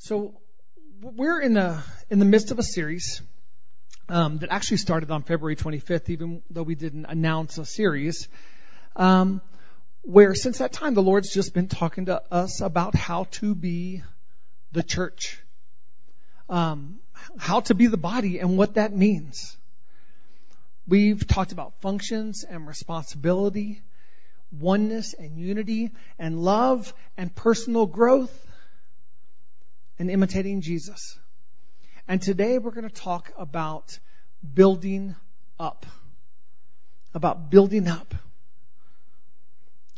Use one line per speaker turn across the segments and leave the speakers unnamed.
So we're in the in the midst of a series um, that actually started on February 25th, even though we didn't announce a series. Um, where since that time the Lord's just been talking to us about how to be the church, um, how to be the body, and what that means. We've talked about functions and responsibility, oneness and unity, and love and personal growth and imitating Jesus. And today we're going to talk about building up. About building up.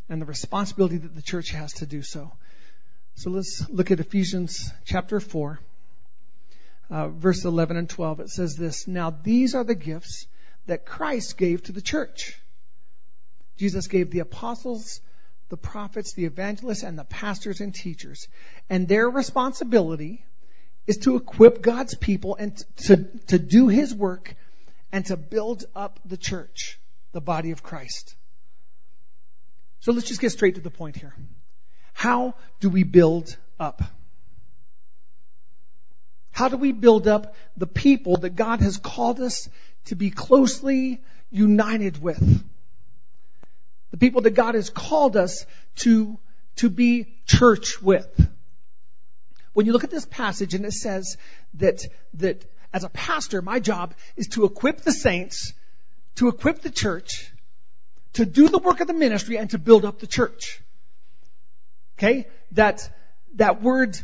And the responsibility that the church has to do so. So let's look at Ephesians chapter 4, uh, verse 11 and 12. It says this Now these are the gifts that Christ gave to the church. Jesus gave the apostles, the prophets, the evangelists, and the pastors and teachers. And their responsibility is to equip God's people and to, to do His work and to build up the church, the body of Christ. So let's just get straight to the point here. How do we build up? How do we build up the people that God has called us to be closely united with? The people that God has called us to, to be church with. When you look at this passage and it says that, that as a pastor, my job is to equip the saints, to equip the church, to do the work of the ministry and to build up the church. Okay? That, that word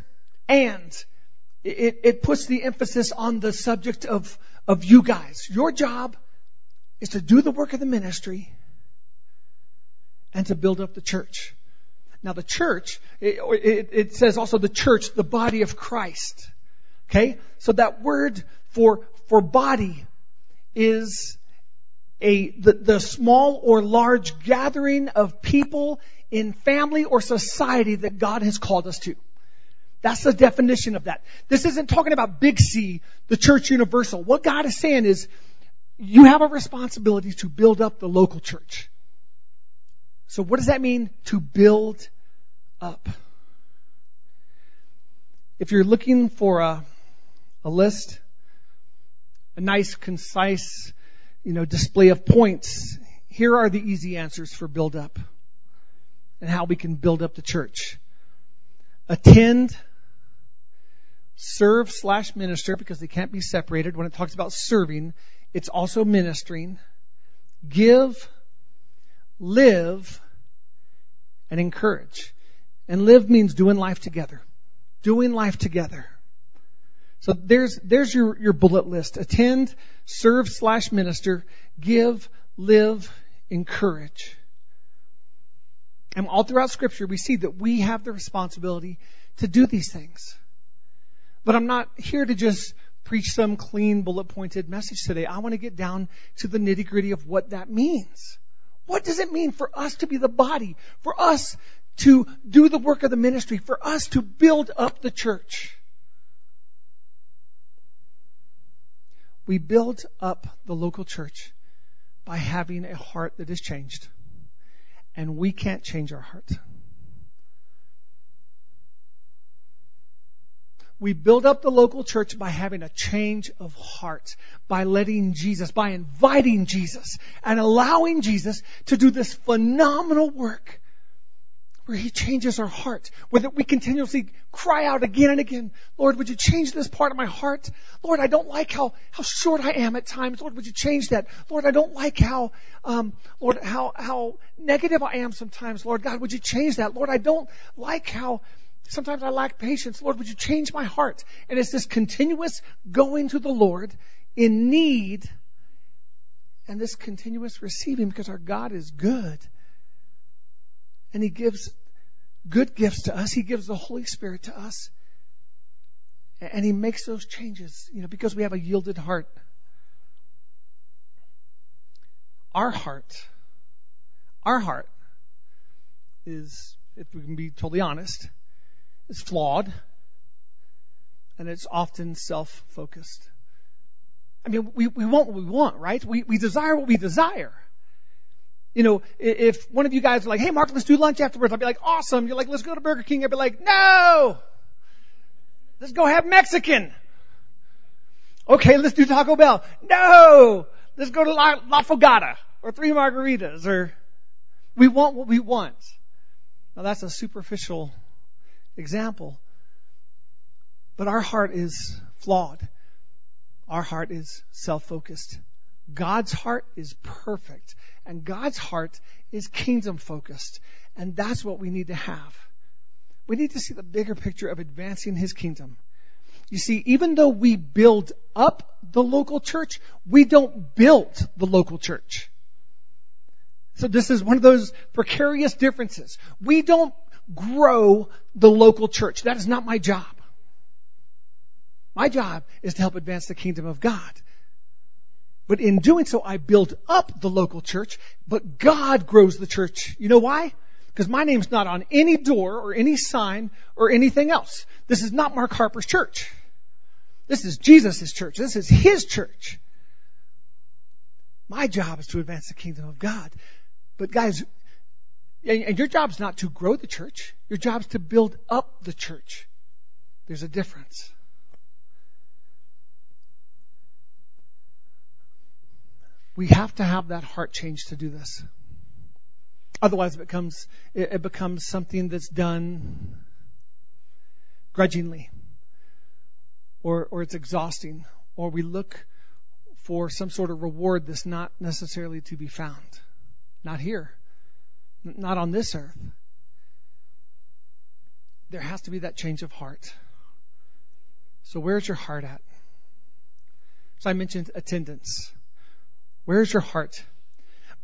and, it, it puts the emphasis on the subject of, of you guys. Your job is to do the work of the ministry and to build up the church. Now the church, it, it, it, says also the church, the body of Christ. Okay? So that word for, for body is a, the, the small or large gathering of people in family or society that God has called us to. That's the definition of that. This isn't talking about Big C, the church universal. What God is saying is, you have a responsibility to build up the local church. So what does that mean to build up? If you're looking for a, a list, a nice, concise, you know, display of points, here are the easy answers for build up and how we can build up the church. Attend, serve slash minister because they can't be separated. When it talks about serving, it's also ministering. Give, live and encourage. And live means doing life together. Doing life together. So there's, there's your, your bullet list. Attend, serve slash minister, give, live, encourage. And all throughout scripture we see that we have the responsibility to do these things. But I'm not here to just preach some clean bullet pointed message today. I want to get down to the nitty gritty of what that means. What does it mean for us to be the body? For us to do the work of the ministry? For us to build up the church? We build up the local church by having a heart that is changed. And we can't change our heart. We build up the local church by having a change of heart, by letting Jesus, by inviting Jesus and allowing Jesus to do this phenomenal work where he changes our heart, where we continuously cry out again and again, Lord, would you change this part of my heart? Lord, I don't like how, how short I am at times. Lord, would you change that? Lord, I don't like how, um, Lord, how, how negative I am sometimes. Lord God, would you change that? Lord, I don't like how, Sometimes I lack patience. Lord, would you change my heart? And it's this continuous going to the Lord in need and this continuous receiving because our God is good. And He gives good gifts to us. He gives the Holy Spirit to us. And He makes those changes, you know, because we have a yielded heart. Our heart, our heart is, if we can be totally honest, is flawed and it's often self-focused. I mean, we, we want what we want, right? We, we desire what we desire. You know, if one of you guys are like, hey, Mark, let's do lunch afterwards, I'd be like, awesome. You're like, let's go to Burger King. I'd be like, no! Let's go have Mexican. Okay, let's do Taco Bell. No! Let's go to La, La Fogata or three margaritas or we want what we want. Now that's a superficial example. But our heart is flawed. Our heart is self-focused. God's heart is perfect. And God's heart is kingdom focused. And that's what we need to have. We need to see the bigger picture of advancing His kingdom. You see, even though we build up the local church, we don't build the local church. So this is one of those precarious differences. We don't grow the local church. That is not my job. My job is to help advance the kingdom of God. But in doing so, I build up the local church, but God grows the church. You know why? Because my name's not on any door or any sign or anything else. This is not Mark Harper's church. This is Jesus' church. This is His church. My job is to advance the kingdom of God. But guys, and your job's not to grow the church. Your job's to build up the church. There's a difference. We have to have that heart change to do this. Otherwise, it becomes it becomes something that's done grudgingly, or or it's exhausting, or we look for some sort of reward that's not necessarily to be found, not here, not on this earth. There has to be that change of heart. So where's your heart at? So I mentioned attendance. Where's your heart?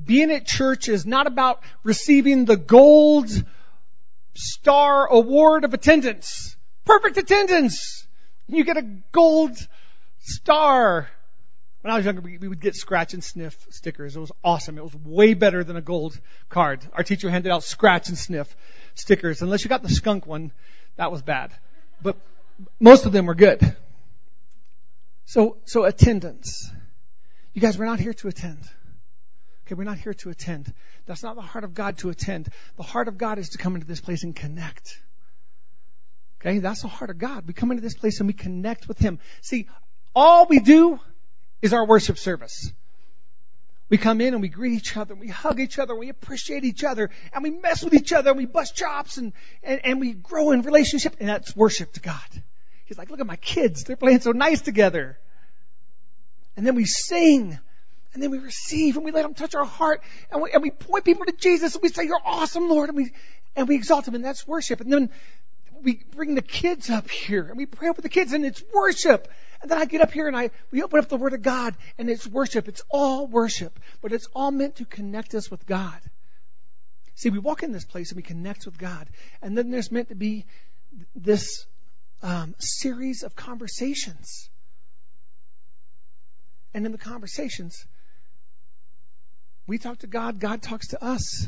being at church is not about receiving the gold star award of attendance. Perfect attendance. You get a gold star. When I was younger, we would get scratch and sniff stickers. It was awesome. It was way better than a gold card. Our teacher handed out scratch and sniff stickers. Unless you got the skunk one, that was bad. But most of them were good. So, so attendance. You guys, we're not here to attend. Okay, we're not here to attend. That's not the heart of God to attend. The heart of God is to come into this place and connect. Okay, that's the heart of God. We come into this place and we connect with Him. See, all we do is our worship service. We come in and we greet each other, and we hug each other, and we appreciate each other, and we mess with each other, and we bust chops, and, and, and we grow in relationship, and that's worship to God. He's like, look at my kids. They're playing so nice together. And then we sing and then we receive and we let Him touch our heart and we, and we point people to Jesus and we say, You're awesome, Lord. And we, and we exalt Him and that's worship. And then we bring the kids up here and we pray with the kids and it's worship. And then I get up here and I, we open up the Word of God and it's worship. It's all worship, but it's all meant to connect us with God. See, we walk in this place and we connect with God. And then there's meant to be this um, series of conversations. And in the conversations, we talk to God, God talks to us.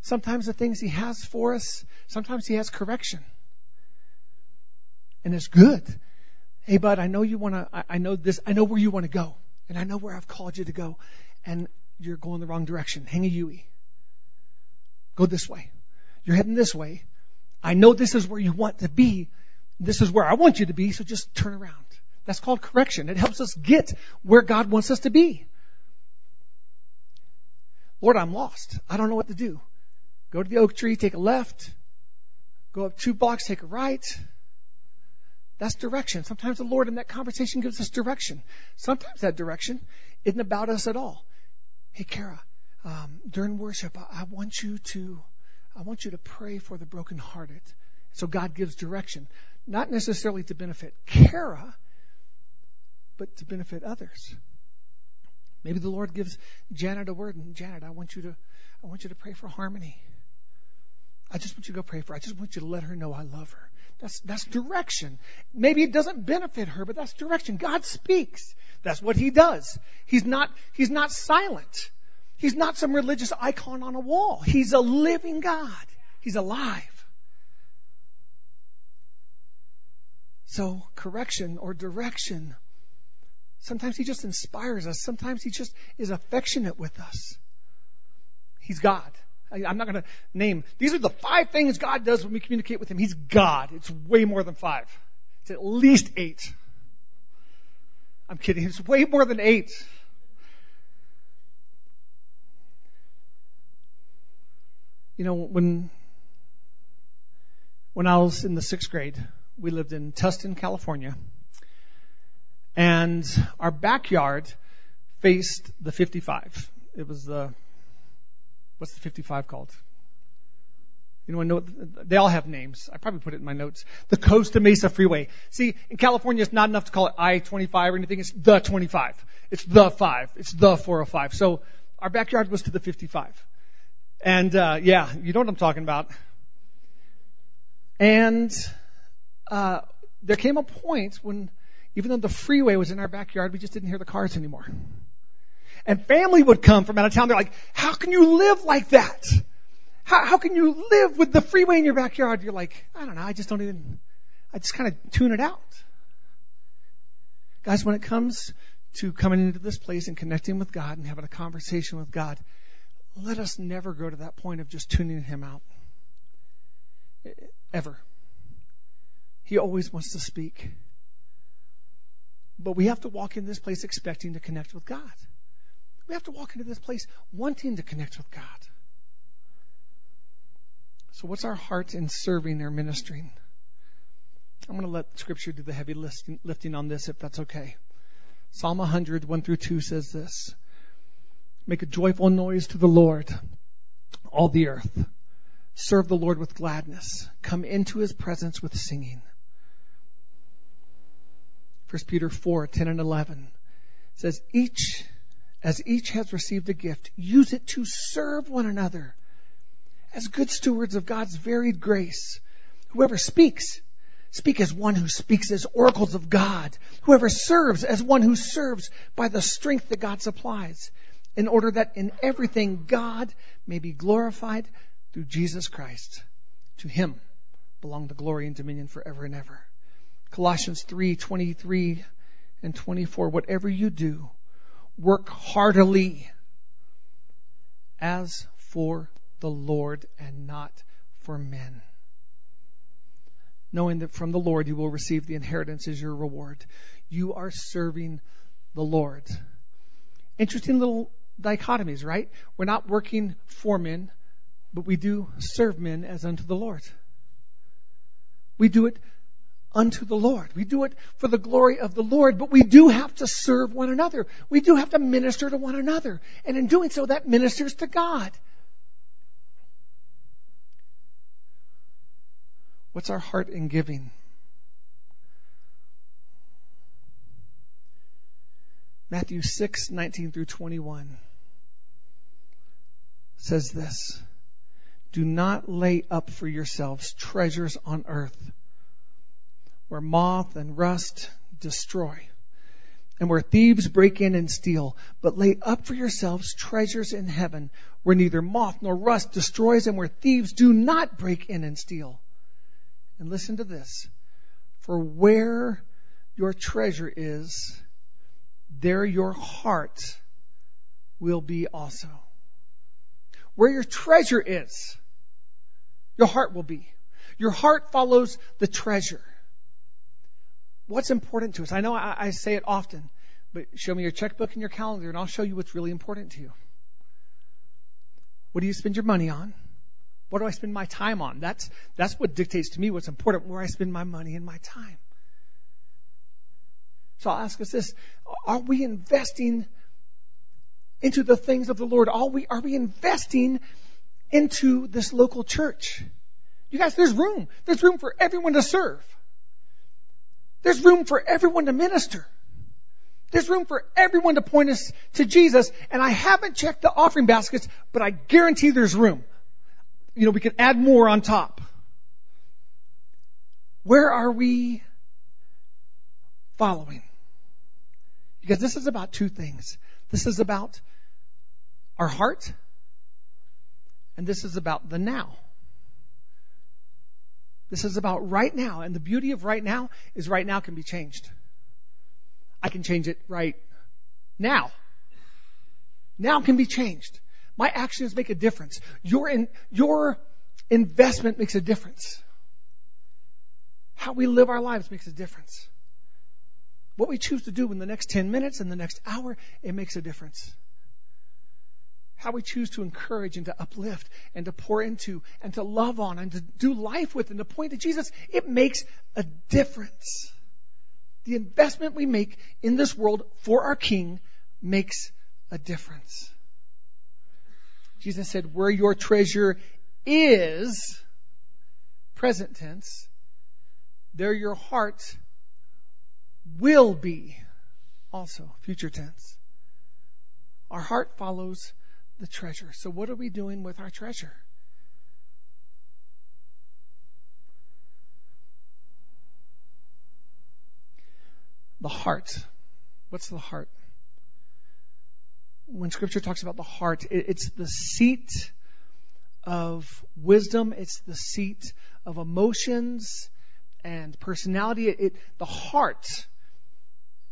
Sometimes the things He has for us, sometimes He has correction. And it's good. Hey, bud, I know you want to, I, I know this, I know where you want to go. And I know where I've called you to go. And you're going the wrong direction. Hang a Yui. Go this way. You're heading this way. I know this is where you want to be. This is where I want you to be, so just turn around. That's called correction. It helps us get where God wants us to be. Lord, I'm lost. I don't know what to do. Go to the oak tree, take a left. Go up two blocks, take a right. That's direction. Sometimes the Lord in that conversation gives us direction. Sometimes that direction isn't about us at all. Hey, Kara, um, during worship, I, I want you to, I want you to pray for the brokenhearted. So God gives direction, not necessarily to benefit Kara, but to benefit others. Maybe the Lord gives Janet a word, and Janet, I want you to, I want you to pray for Harmony. I just want you to go pray for her. I just want you to let her know I love her. That's, that's direction. Maybe it doesn't benefit her, but that's direction. God speaks. That's what He does. He's not, He's not silent. He's not some religious icon on a wall. He's a living God. He's alive. So correction or direction Sometimes He just inspires us. Sometimes He just is affectionate with us. He's God. I, am not going to name. These are the five things God does when we communicate with Him. He's God. It's way more than five. It's at least eight. I'm kidding. It's way more than eight. You know, when when I was in the sixth grade, we lived in Tustin, California, and our backyard faced the 55. It was the what's the 55 called? Anyone know? They all have names. I probably put it in my notes. The Costa Mesa Freeway. See, in California, it's not enough to call it I-25 or anything. It's the 25. It's the five. It's the 405. So our backyard was to the 55. And uh, yeah, you know what I'm talking about. And uh, there came a point when, even though the freeway was in our backyard, we just didn't hear the cars anymore. And family would come from out of town. They're like, "How can you live like that? How, how can you live with the freeway in your backyard?" You're like, "I don't know. I just don't even. I just kind of tune it out." Guys, when it comes to coming into this place and connecting with God and having a conversation with God, let us never go to that point of just tuning Him out. Ever. He always wants to speak. But we have to walk in this place expecting to connect with God. We have to walk into this place wanting to connect with God. So, what's our heart in serving or ministering? I'm going to let Scripture do the heavy lifting on this if that's okay. Psalm 100, 1 through 2 says this Make a joyful noise to the Lord, all the earth. Serve the Lord with gladness. Come into his presence with singing. 1 Peter 4, 10 and 11 says, Each, as each has received a gift, use it to serve one another as good stewards of God's varied grace. Whoever speaks, speak as one who speaks as oracles of God. Whoever serves as one who serves by the strength that God supplies in order that in everything God may be glorified through Jesus Christ. To him belong the glory and dominion forever and ever. Colossians 3:23 and 24 whatever you do work heartily as for the Lord and not for men knowing that from the Lord you will receive the inheritance as your reward you are serving the Lord interesting little dichotomies, right? We're not working for men, but we do serve men as unto the Lord. We do it unto the Lord. We do it for the glory of the Lord, but we do have to serve one another. We do have to minister to one another. And in doing so, that ministers to God. What's our heart in giving? Matthew 6, 19 through 21 says this Do not lay up for yourselves treasures on earth where moth and rust destroy and where thieves break in and steal, but lay up for yourselves treasures in heaven where neither moth nor rust destroys and where thieves do not break in and steal. And listen to this. For where your treasure is, there your heart will be also. Where your treasure is, your heart will be. Your heart follows the treasure. What's important to us? I know I, I say it often, but show me your checkbook and your calendar, and I'll show you what's really important to you. What do you spend your money on? What do I spend my time on? That's, that's what dictates to me what's important, where I spend my money and my time. So I'll ask us this. Are we investing into the things of the Lord? Are we, are we investing into this local church? You guys, there's room. There's room for everyone to serve. There's room for everyone to minister. There's room for everyone to point us to Jesus. And I haven't checked the offering baskets, but I guarantee there's room. You know, we could add more on top. Where are we following? Because this is about two things. This is about our heart, and this is about the now. This is about right now. And the beauty of right now is right now can be changed. I can change it right now. Now can be changed. My actions make a difference. Your, in, your investment makes a difference. How we live our lives makes a difference. What we choose to do in the next 10 minutes and the next hour, it makes a difference. How we choose to encourage and to uplift and to pour into and to love on and to do life with and to point to Jesus, it makes a difference. The investment we make in this world for our King makes a difference. Jesus said, where your treasure is, present tense, there your heart will be, also, future tense. Our heart follows the treasure. So what are we doing with our treasure? The heart. What's the heart? when scripture talks about the heart, it's the seat of wisdom, it's the seat of emotions and personality. It, the heart,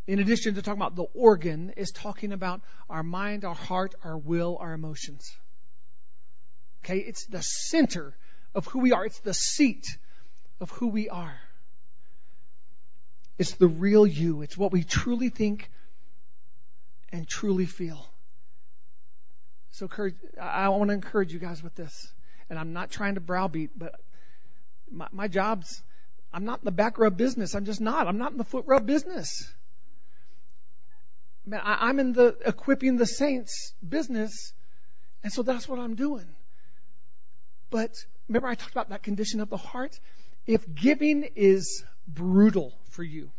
in addition to talking about the organ, is talking about our mind, our heart, our will, our emotions. Okay, it's the center of who we are. It's the seat of who we are. It's the real you. It's what we truly think and truly feel. So I want to encourage you guys with this. And I'm not trying to browbeat, but my, my job's, I'm not in the back rub business. I'm just not. I'm not in the foot rub business. I'm in the equipping the saints business. And so that's what I'm doing. But remember I talked about that condition of the heart? If giving is brutal for you,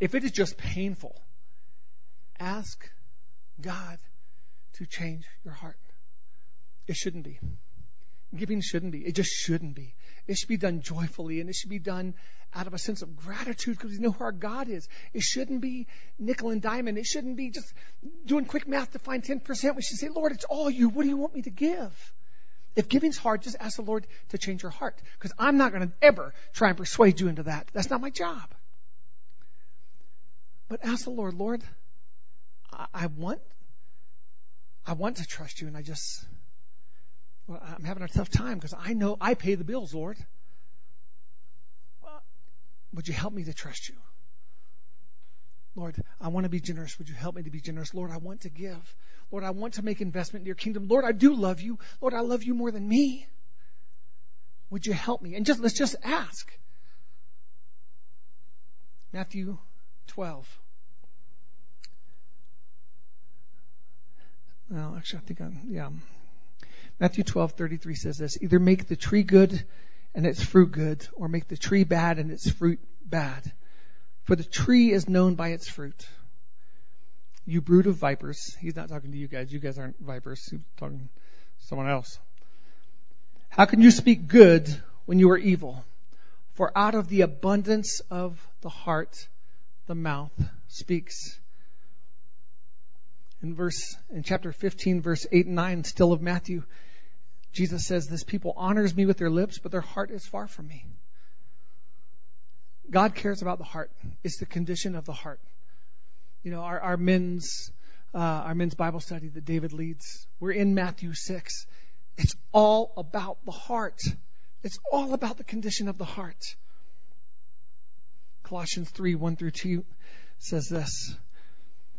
if it is just painful, ask God to change your heart. It shouldn't be. Giving shouldn't be. It just shouldn't be. It should be done joyfully and it should be done out of a sense of gratitude because we know who our God is. It shouldn't be nickel and diamond. It shouldn't be just doing quick math to find 10%. We should say, Lord, it's all you. What do you want me to give? If giving's hard, just ask the Lord to change your heart because I'm not going to ever try and persuade you into that. That's not my job. But ask the Lord, Lord, I, I want I want to trust you, and I just, well, I'm having a tough time because I know I pay the bills, Lord. Would you help me to trust you? Lord, I want to be generous. Would you help me to be generous? Lord, I want to give. Lord, I want to make investment in your kingdom. Lord, I do love you. Lord, I love you more than me. Would you help me? And just let's just ask. Matthew 12. Well, actually, I think I'm, yeah. Matthew 12:33 says this: Either make the tree good and its fruit good, or make the tree bad and its fruit bad. For the tree is known by its fruit. You brood of vipers. He's not talking to you guys. You guys aren't vipers. He's talking to someone else. How can you speak good when you are evil? For out of the abundance of the heart, the mouth speaks in verse in chapter 15 verse 8 and 9 still of Matthew Jesus says this people honors me with their lips but their heart is far from me. God cares about the heart. It's the condition of the heart. You know our, our men's uh, our men's Bible study that David leads we're in Matthew 6 it's all about the heart. It's all about the condition of the heart. Colossians 3 1 through 2 says this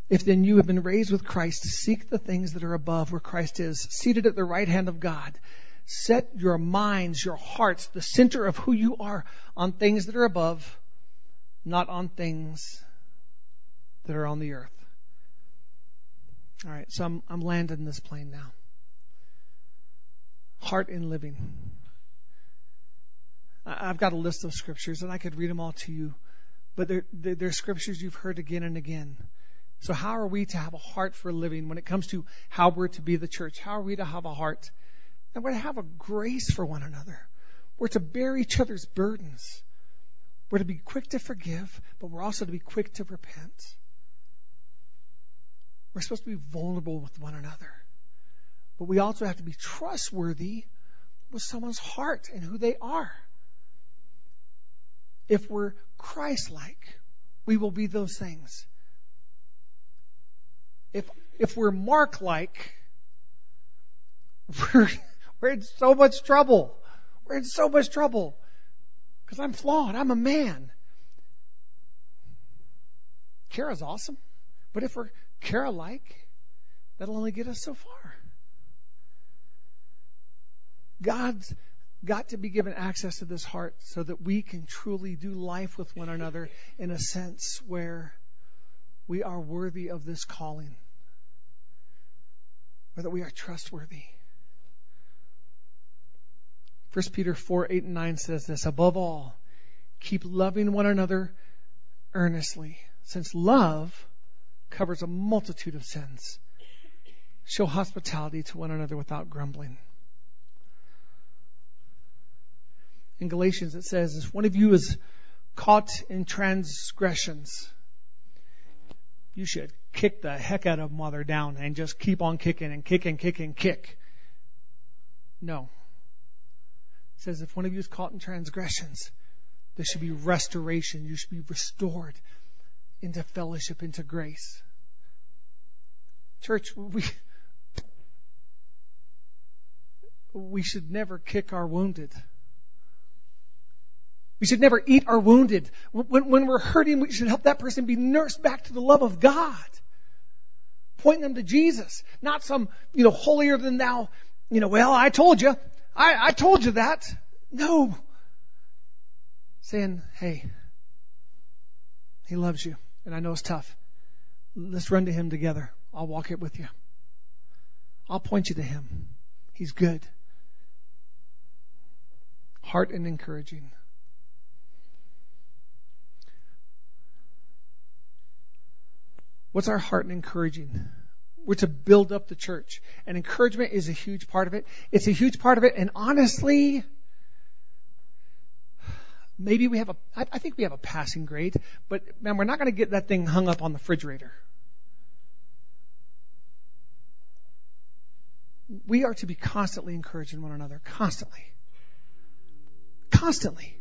if then you have been raised with Christ, seek the things that are above where Christ is, seated at the right hand of God. Set your minds, your hearts, the center of who you are on things that are above, not on things that are on the earth. All right, so I'm, I'm landing this plane now. Heart in living. I've got a list of scriptures, and I could read them all to you, but they're, they're scriptures you've heard again and again. So how are we to have a heart for living when it comes to how we're to be the church? How are we to have a heart? And we're to have a grace for one another. We're to bear each other's burdens. We're to be quick to forgive, but we're also to be quick to repent. We're supposed to be vulnerable with one another. But we also have to be trustworthy with someone's heart and who they are. If we're Christ like, we will be those things if if we're Mark like, we're we're in so much trouble. We're in so much trouble. Because I'm flawed. I'm a man. Kara's awesome. But if we're Kara like, that'll only get us so far. God's got to be given access to this heart so that we can truly do life with one another in a sense where we are worthy of this calling, or that we are trustworthy. 1 Peter 4 8 and 9 says this Above all, keep loving one another earnestly, since love covers a multitude of sins. Show hospitality to one another without grumbling. In Galatians, it says, If one of you is caught in transgressions, you should kick the heck out of they're down and just keep on kicking and kick and kick kick. No. It says if one of you is caught in transgressions, there should be restoration. You should be restored into fellowship, into grace. Church, we we should never kick our wounded. We should never eat our wounded. When, when we're hurting, we should help that person be nursed back to the love of God. Point them to Jesus, not some, you know, holier than thou, you know, well, I told you. I, I told you that. No. Saying, hey, he loves you, and I know it's tough. Let's run to him together. I'll walk it with you. I'll point you to him. He's good. Heart and encouraging. What's our heart and encouraging? We're to build up the church. And encouragement is a huge part of it. It's a huge part of it. And honestly, maybe we have a, I think we have a passing grade, but man, we're not going to get that thing hung up on the refrigerator. We are to be constantly encouraging one another. Constantly. Constantly.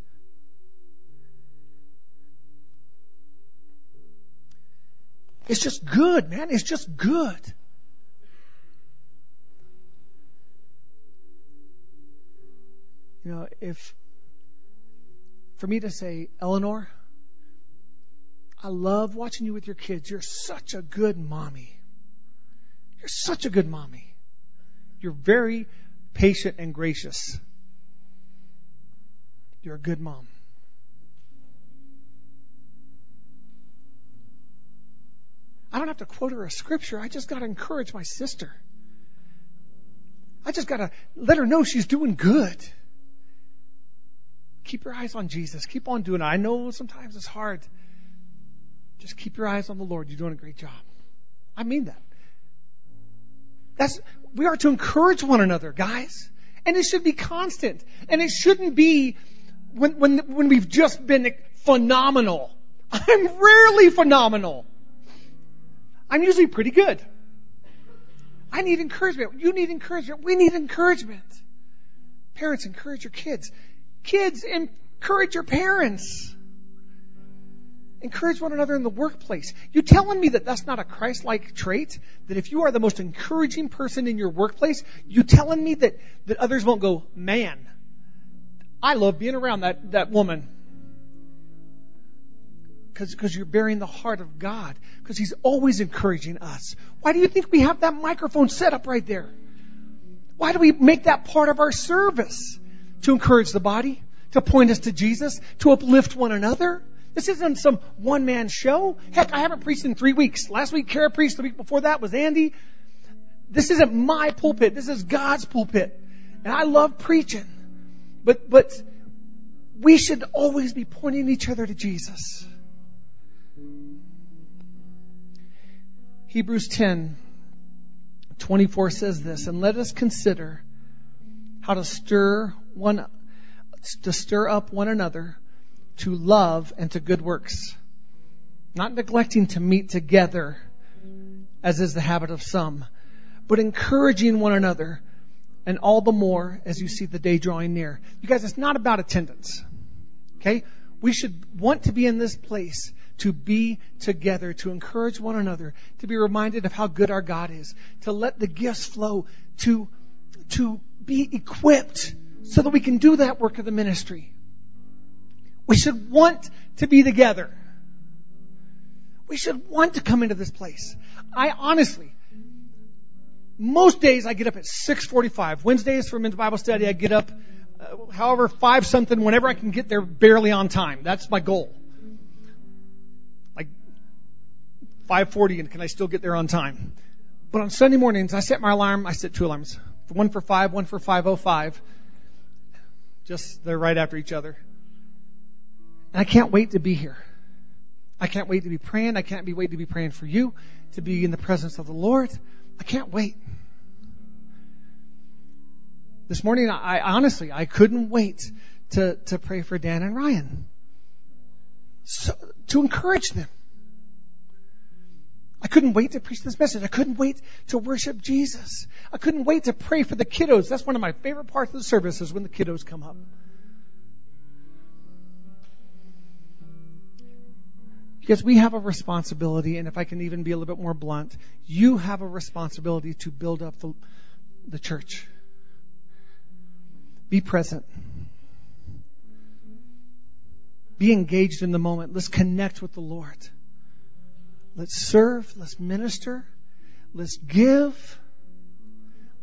It's just good, man. It's just good. You know, if for me to say, Eleanor, I love watching you with your kids. You're such a good mommy. You're such a good mommy. You're very patient and gracious. You're a good mom. I don't have to quote her a scripture. I just got to encourage my sister. I just got to let her know she's doing good. Keep your eyes on Jesus. Keep on doing it. I know sometimes it's hard. Just keep your eyes on the Lord. You're doing a great job. I mean that. That's, we are to encourage one another, guys. And it should be constant. And it shouldn't be when, when, when we've just been phenomenal. I'm rarely phenomenal. I'm usually pretty good. I need encouragement. You need encouragement. We need encouragement. Parents, encourage your kids. Kids, encourage your parents. Encourage one another in the workplace. You telling me that that's not a Christ-like trait? That if you are the most encouraging person in your workplace, you telling me that, that others won't go, man, I love being around that, that woman because you're bearing the heart of God, because He's always encouraging us. Why do you think we have that microphone set up right there? Why do we make that part of our service? To encourage the body, to point us to Jesus, to uplift one another. This isn't some one man show. Heck, I haven't preached in three weeks. Last week, Kara preached. The week before that was Andy. This isn't my pulpit. This is God's pulpit. And I love preaching. But, but we should always be pointing each other to Jesus. Hebrews 10 24 says this, and let us consider how to stir one to stir up one another to love and to good works, not neglecting to meet together as is the habit of some, but encouraging one another and all the more as you see the day drawing near. You guys, it's not about attendance. Okay? We should want to be in this place to be together, to encourage one another, to be reminded of how good our God is, to let the gifts flow, to, to be equipped so that we can do that work of the ministry. We should want to be together. We should want to come into this place. I honestly, most days I get up at 6:45. Wednesdays for men's Bible study, I get up, uh, however, five something, whenever I can get there, barely on time. That's my goal. 5:40, and can I still get there on time? But on Sunday mornings, I set my alarm. I set two alarms, one for five, one for 5:05. Just they're right after each other. And I can't wait to be here. I can't wait to be praying. I can't be wait to be praying for you, to be in the presence of the Lord. I can't wait. This morning, I honestly, I couldn't wait to, to pray for Dan and Ryan. So, to encourage them. I couldn't wait to preach this message. I couldn't wait to worship Jesus. I couldn't wait to pray for the kiddos. That's one of my favorite parts of the service is when the kiddos come up. Because we have a responsibility, and if I can even be a little bit more blunt, you have a responsibility to build up the, the church. Be present. Be engaged in the moment. Let's connect with the Lord. Let's serve. Let's minister. Let's give.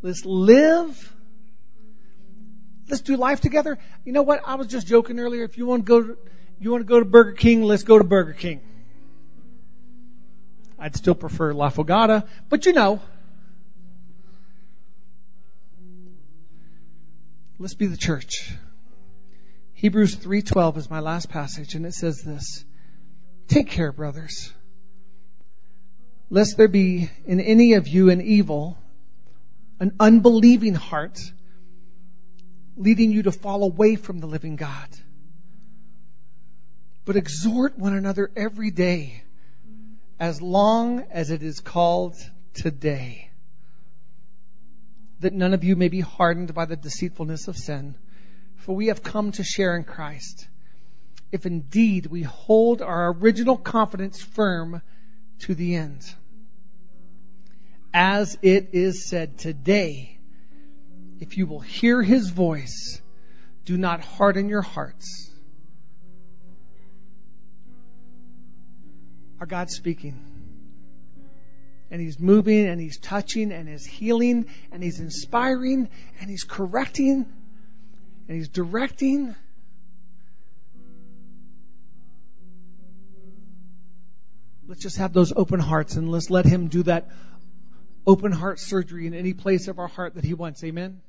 Let's live. Let's do life together. You know what? I was just joking earlier. If you want to go to, you want to go to Burger King, let's go to Burger King. I'd still prefer La Fogata, but you know. Let's be the church. Hebrews 3:12 is my last passage and it says this: Take care, brothers, lest there be in any of you an evil, an unbelieving heart, leading you to fall away from the living God. But exhort one another every day as long as it is called today, that none of you may be hardened by the deceitfulness of sin, for we have come to share in Christ. If indeed we hold our original confidence firm to the end. As it is said today, if you will hear his voice, do not harden your hearts Our God's speaking. And He's moving and He's touching and He's healing and He's inspiring and He's correcting and He's directing. Let's just have those open hearts and let's let Him do that open heart surgery in any place of our heart that He wants. Amen.